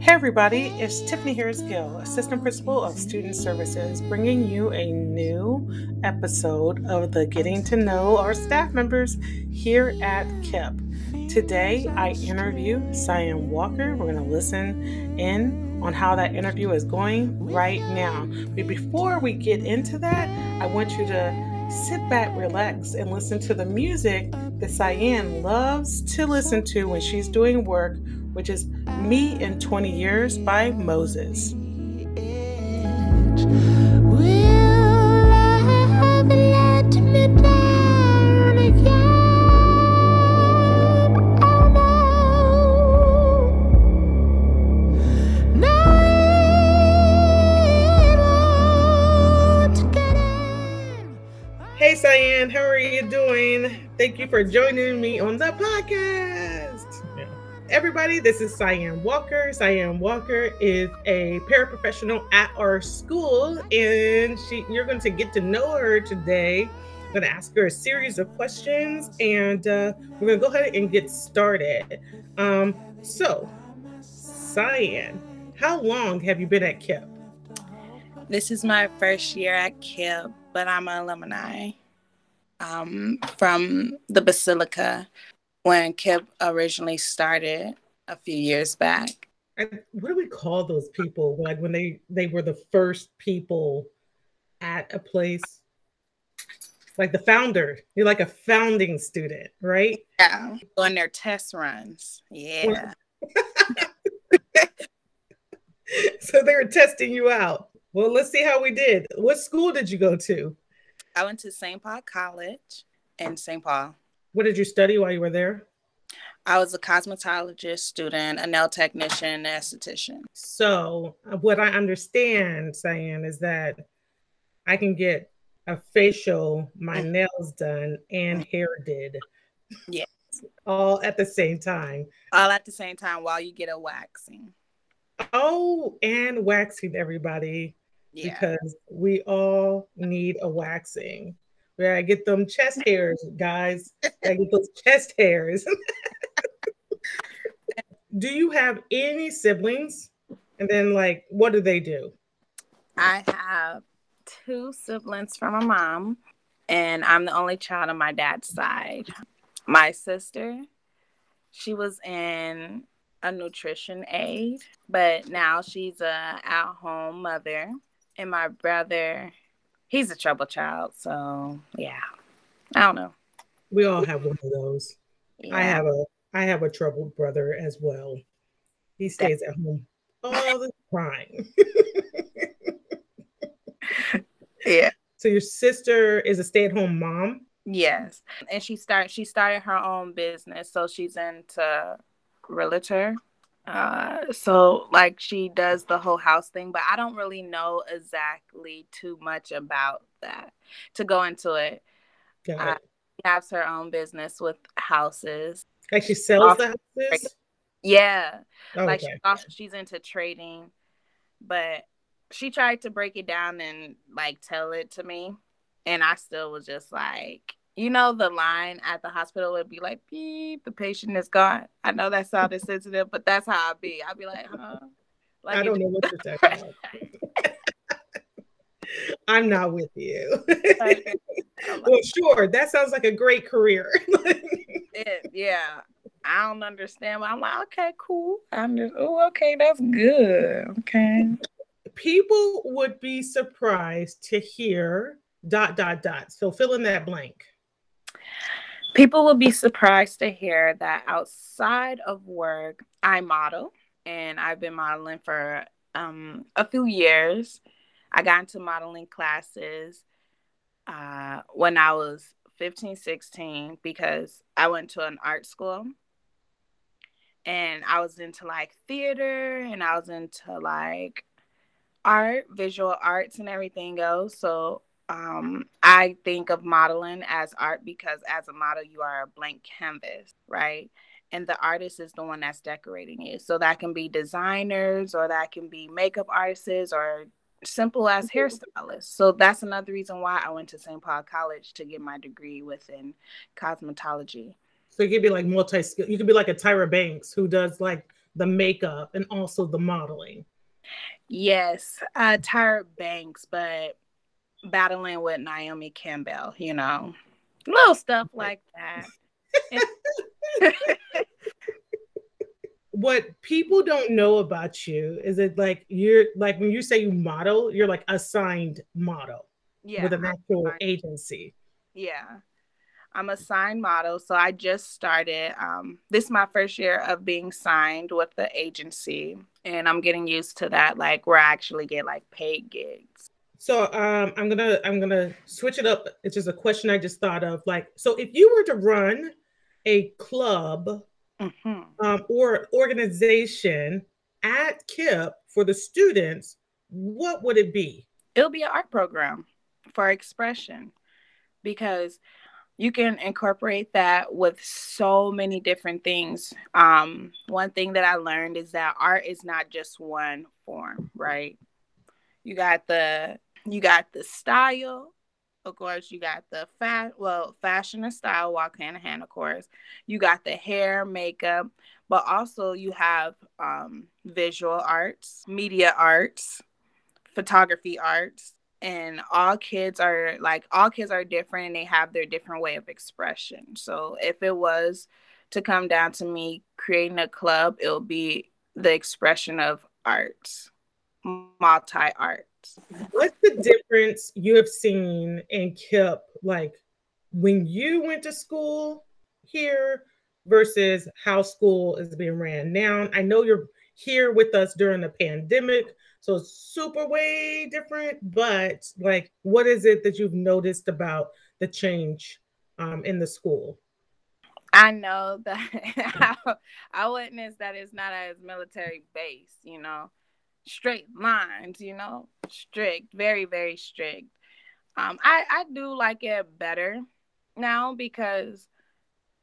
Hey everybody, it's Tiffany Harris Gill, Assistant Principal of Student Services, bringing you a new episode of the Getting to Know Our Staff Members here at KIPP. Today I interview Cianne Walker. We're going to listen in on how that interview is going right now. But before we get into that, I want you to sit back, relax, and listen to the music that Cianne loves to listen to when she's doing work which is Me in 20 Years by Moses. Hey, Cianne, how are you doing? Thank you for joining me on the podcast everybody. This is Cianne Walker. Cianne Walker is a paraprofessional at our school, and she you're going to get to know her today. I'm going to ask her a series of questions, and uh, we're going to go ahead and get started. Um, so, Cianne, how long have you been at KIPP? This is my first year at KIPP, but I'm an alumni um, from the Basilica when KIPP originally started a few years back. what do we call those people? Like when they they were the first people at a place, like the founder. You're like a founding student, right? Yeah, on their test runs. Yeah. so they were testing you out. Well, let's see how we did. What school did you go to? I went to St. Paul College in St. Paul. What did you study while you were there? I was a cosmetologist student, a nail technician, an esthetician. So, uh, what I understand saying is that I can get a facial, my mm. nails done, and hair did. Yes. All at the same time. All at the same time while you get a waxing. Oh, and waxing, everybody. Yeah. Because we all need a waxing. Where I get them chest hairs, guys. I get those chest hairs. do you have any siblings? And then, like, what do they do? I have two siblings from my mom, and I'm the only child on my dad's side. My sister, she was in a nutrition aid, but now she's a at-home mother. And my brother, he's a trouble child. So yeah, I don't know. We all have one of those. Yeah. I have a I have a troubled brother as well. He stays at home all the time. yeah. So your sister is a stay-at-home mom? Yes. And she started she started her own business. So she's into realtor uh, so like she does the whole house thing, but I don't really know exactly too much about that to go into it. Uh, she has her own business with houses. Like she sells the houses. Yeah, oh, like okay. she also, she's into trading, but she tried to break it down and like tell it to me, and I still was just like, you know the line at the hospital would be like beep the patient is gone. I know that sounded sensitive but that's how i'd be. I'd be like huh? Like i don't know what you're talking about. I'm not with you. Well sure that sounds like a great career. It, yeah. I don't understand but i'm like okay cool. I'm just oh okay that's good. Okay. People would be surprised to hear dot dot dot. So fill in that blank People will be surprised to hear that outside of work, I model and I've been modeling for um, a few years. I got into modeling classes uh, when I was 15, 16 because I went to an art school and I was into like theater and I was into like art, visual arts, and everything else. So um, I think of modeling as art because as a model, you are a blank canvas, right? And the artist is the one that's decorating it. So that can be designers or that can be makeup artists or simple as mm-hmm. hairstylists. So that's another reason why I went to St. Paul College to get my degree within cosmetology. So you could be like multi skill. You could be like a Tyra Banks who does like the makeup and also the modeling. Yes, uh, Tyra Banks, but battling with Naomi Campbell, you know, little stuff like that. what people don't know about you is it like you're like when you say you model, you're like assigned model yeah, with an actual agency. Yeah. I'm a signed model. So I just started. Um, this is my first year of being signed with the agency. And I'm getting used to that, like where I actually get like paid gigs. So um, I'm gonna I'm gonna switch it up. It's just a question I just thought of. Like, so if you were to run a club mm-hmm. um, or organization at KIPP for the students, what would it be? It'll be an art program for expression because you can incorporate that with so many different things. Um, one thing that I learned is that art is not just one form, right? You got the you got the style, of course. You got the fat well fashion and style walk hand in hand, of course. You got the hair, makeup, but also you have um, visual arts, media arts, photography arts, and all kids are like all kids are different and they have their different way of expression so if it was to come down to me creating a club it'll be the expression of arts multi arts what's the difference you have seen in KIPP like when you went to school here versus how school is being ran now i know you're here with us during the pandemic so it's super way different, but like, what is it that you've noticed about the change um, in the school? I know that I witnessed that it's not as military based, you know, straight lines, you know, strict, very, very strict. Um, I, I do like it better now because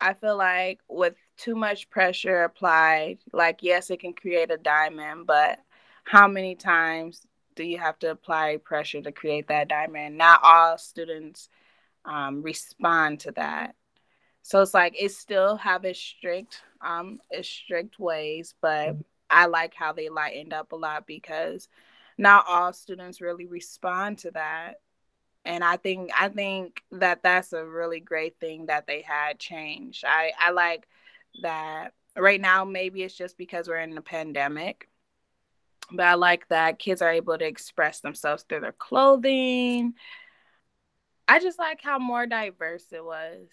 I feel like with too much pressure applied, like, yes, it can create a diamond, but how many times do you have to apply pressure to create that diamond? Not all students um, respond to that. So it's like it still have its strict, um, its strict ways, but I like how they lightened up a lot because not all students really respond to that. And I think I think that that's a really great thing that they had changed. I I like that right now maybe it's just because we're in the pandemic but I like that kids are able to express themselves through their clothing. I just like how more diverse it was.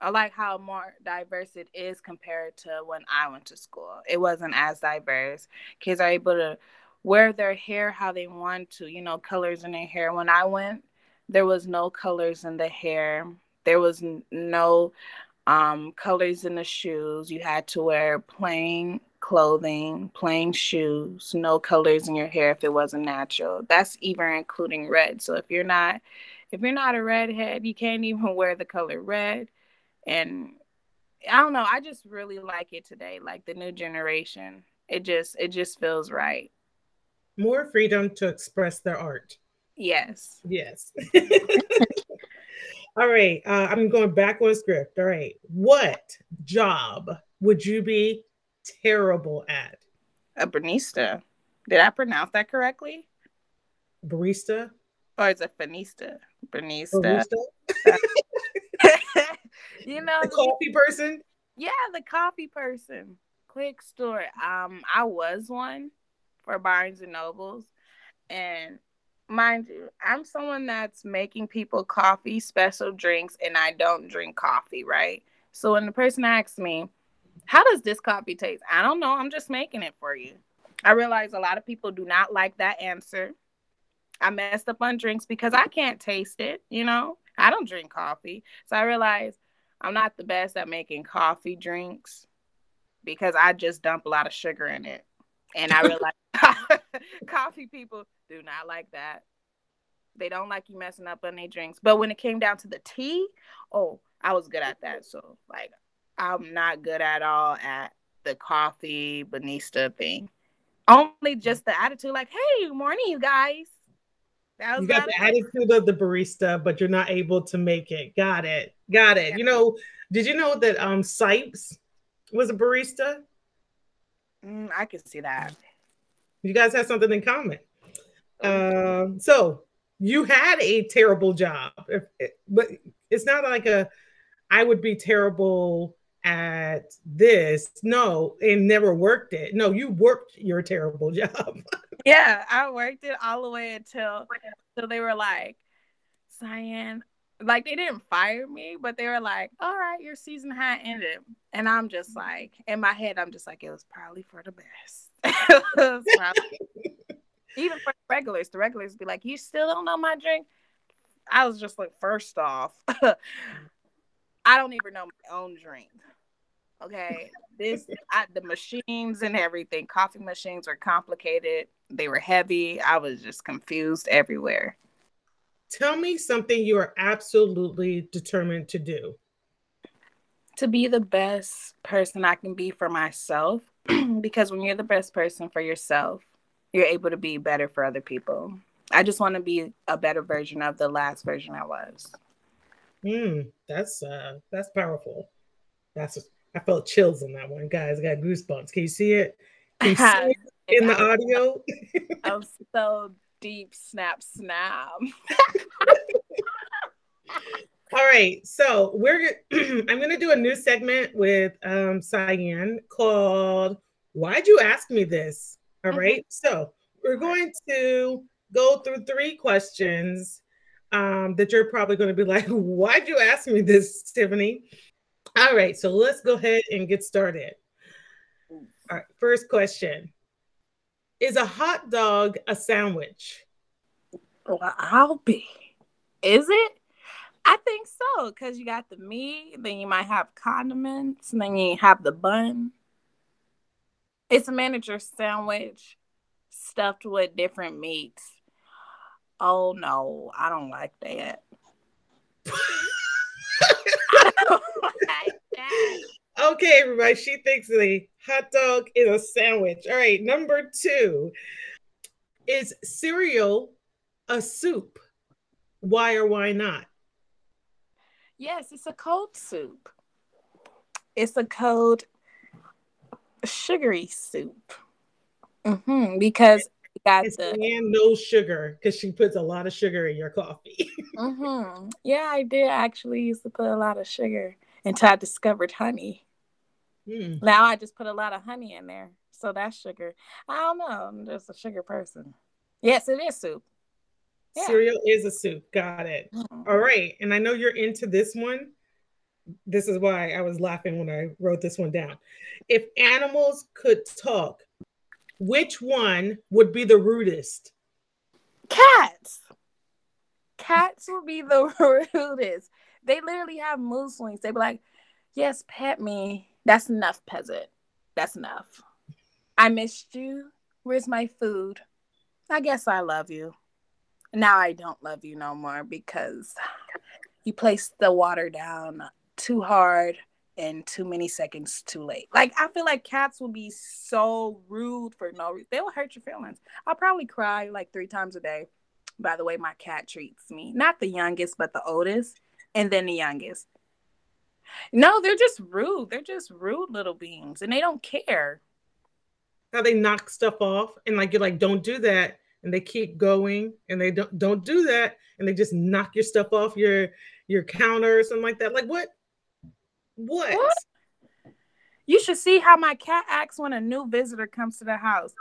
I like how more diverse it is compared to when I went to school. It wasn't as diverse. Kids are able to wear their hair how they want to, you know, colors in their hair. When I went, there was no colors in the hair. There was no um, colors in the shoes. You had to wear plain clothing, plain shoes, no colors in your hair if it wasn't natural. That's even including red. So if you're not if you're not a redhead, you can't even wear the color red. And I don't know, I just really like it today, like the new generation. It just it just feels right. More freedom to express their art. Yes. Yes. All right. Uh, I'm going back on script. All right. What job would you be terrible at? A barista. Did I pronounce that correctly? Barista? Or is it finista? Barista. You know the coffee person? Yeah, the coffee person. Quick story. Um, I was one for Barnes and Nobles. And mind you, I'm someone that's making people coffee, special drinks, and I don't drink coffee, right? So when the person asks me, how does this coffee taste? I don't know. I'm just making it for you. I realize a lot of people do not like that answer. I messed up on drinks because I can't taste it, you know? I don't drink coffee. So I realize I'm not the best at making coffee drinks because I just dump a lot of sugar in it. And I realize coffee people do not like that. They don't like you messing up on their drinks. But when it came down to the tea, oh, I was good at that. So like I'm not good at all at the coffee barista thing. Only just the attitude, like, hey, morning, you guys. You got the attitude of the barista, but you're not able to make it. Got it. Got it. Yeah. You know, did you know that um Sipes was a barista? Mm, I can see that. You guys have something in common. Um, so you had a terrible job, but it's not like a I would be terrible at this. No, and never worked it. No, you worked your terrible job. Yeah, I worked it all the way until until they were like, Cianne, like they didn't fire me, but they were like, "All right, your season high ended," and I'm just like, in my head, I'm just like, it was probably for the best. probably... Even for the regulars, the regulars be like, "You still don't know my drink." I was just like, first off, I don't even know my own drink. Okay, this I, the machines and everything, coffee machines are complicated. They were heavy. I was just confused everywhere. Tell me something you are absolutely determined to do. To be the best person I can be for myself, because when you're the best person for yourself, you're able to be better for other people. I just want to be a better version of the last version I was. Hmm, that's uh that's powerful. That's I felt chills on that one, guys. I got goosebumps. Can you see it? Can you see it in the audio? I'm so deep snap snap. All right, so we're I'm gonna do a new segment with um Cianne called Why'd You Ask Me This? All right, mm-hmm. so we're going to go through three questions um, that you're probably going to be like, Why'd you ask me this, Tiffany? All right, so let's go ahead and get started. All right, first question Is a hot dog a sandwich? Well, I'll be. Is it? I think so, because you got the meat, then you might have condiments, and then you have the bun. It's a manager sandwich stuffed with different meats. Oh no, I don't like that. Okay, everybody. She thinks the hot dog is a sandwich. All right, number two. Is cereal a soup? Why or why not? Yes, it's a cold soup. It's a cold sugary soup. Mm-hmm, because got the and no sugar because she puts a lot of sugar in your coffee. mm-hmm. Yeah, I did actually used to put a lot of sugar until I discovered honey. Mm. Now I just put a lot of honey in there, so that's sugar. I don't know. I'm just a sugar person. Yes, it is soup. Yeah. Cereal is a soup. Got it. Mm-hmm. All right, and I know you're into this one. This is why I was laughing when I wrote this one down. If animals could talk, which one would be the rudest? Cats. Would be the rudest. They literally have mood swings. They be like, "Yes, pet me. That's enough, peasant. That's enough. I missed you. Where's my food? I guess I love you. Now I don't love you no more because you placed the water down too hard and too many seconds too late. Like I feel like cats will be so rude for no reason. They will hurt your feelings. I'll probably cry like three times a day by the way my cat treats me. Not the youngest, but the oldest, and then the youngest. No, they're just rude. They're just rude little beings and they don't care. How they knock stuff off and like you're like, don't do that. And they keep going and they don't don't do that and they just knock your stuff off your your counter or something like that. Like what? What? what? You should see how my cat acts when a new visitor comes to the house.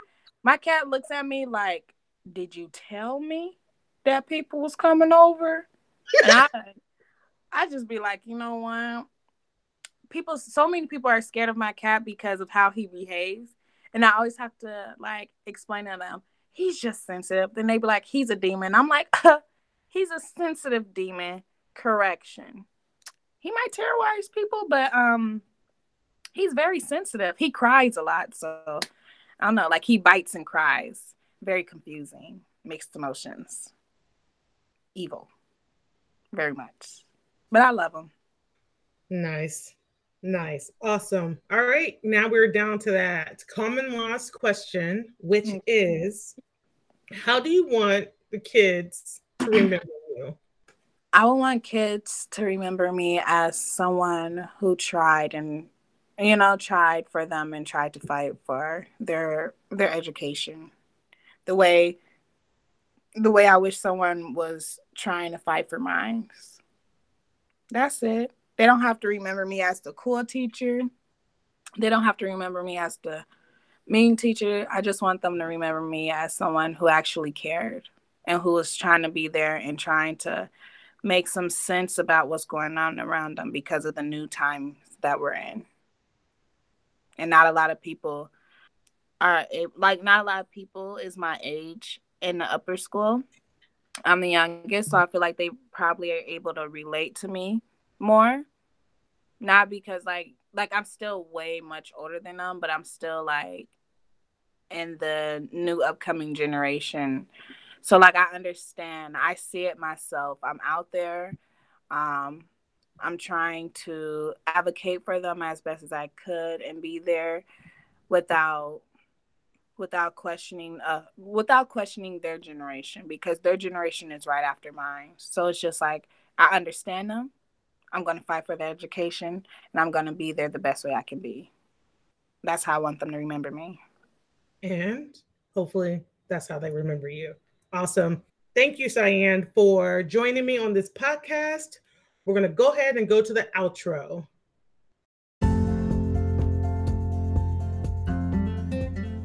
My cat looks at me like, "Did you tell me that people was coming over?" And I, I just be like, you know what? People, so many people are scared of my cat because of how he behaves, and I always have to like explain to them he's just sensitive. Then they be like, he's a demon. I'm like, he's a sensitive demon. Correction he might terrorize people, but um, he's very sensitive. He cries a lot, so I don't know. Like he bites and cries. Very confusing, mixed emotions. Evil, very much. But I love them. Nice. Nice. Awesome. All right. Now we're down to that common lost question, which mm-hmm. is how do you want the kids to remember you? I would want kids to remember me as someone who tried and you know, tried for them and tried to fight for their their education. The way the way I wish someone was trying to fight for mine. That's it. They don't have to remember me as the cool teacher. They don't have to remember me as the mean teacher. I just want them to remember me as someone who actually cared and who was trying to be there and trying to make some sense about what's going on around them because of the new times that we're in. And not a lot of people are like not a lot of people is my age in the upper school. I'm the youngest, so I feel like they probably are able to relate to me more. Not because like like I'm still way much older than them, but I'm still like in the new upcoming generation. So like I understand, I see it myself. I'm out there. Um I'm trying to advocate for them as best as I could and be there without without questioning uh without questioning their generation because their generation is right after mine. So it's just like I understand them. I'm going to fight for their education and I'm going to be there the best way I can be. That's how I want them to remember me. And hopefully that's how they remember you. Awesome. Thank you, Cianne, for joining me on this podcast. We're going to go ahead and go to the outro.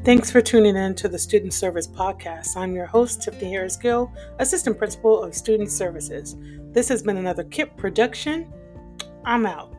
Thanks for tuning in to the Student Service Podcast. I'm your host, Tiffany Harris Gill, Assistant Principal of Student Services. This has been another KIPP production. I'm out.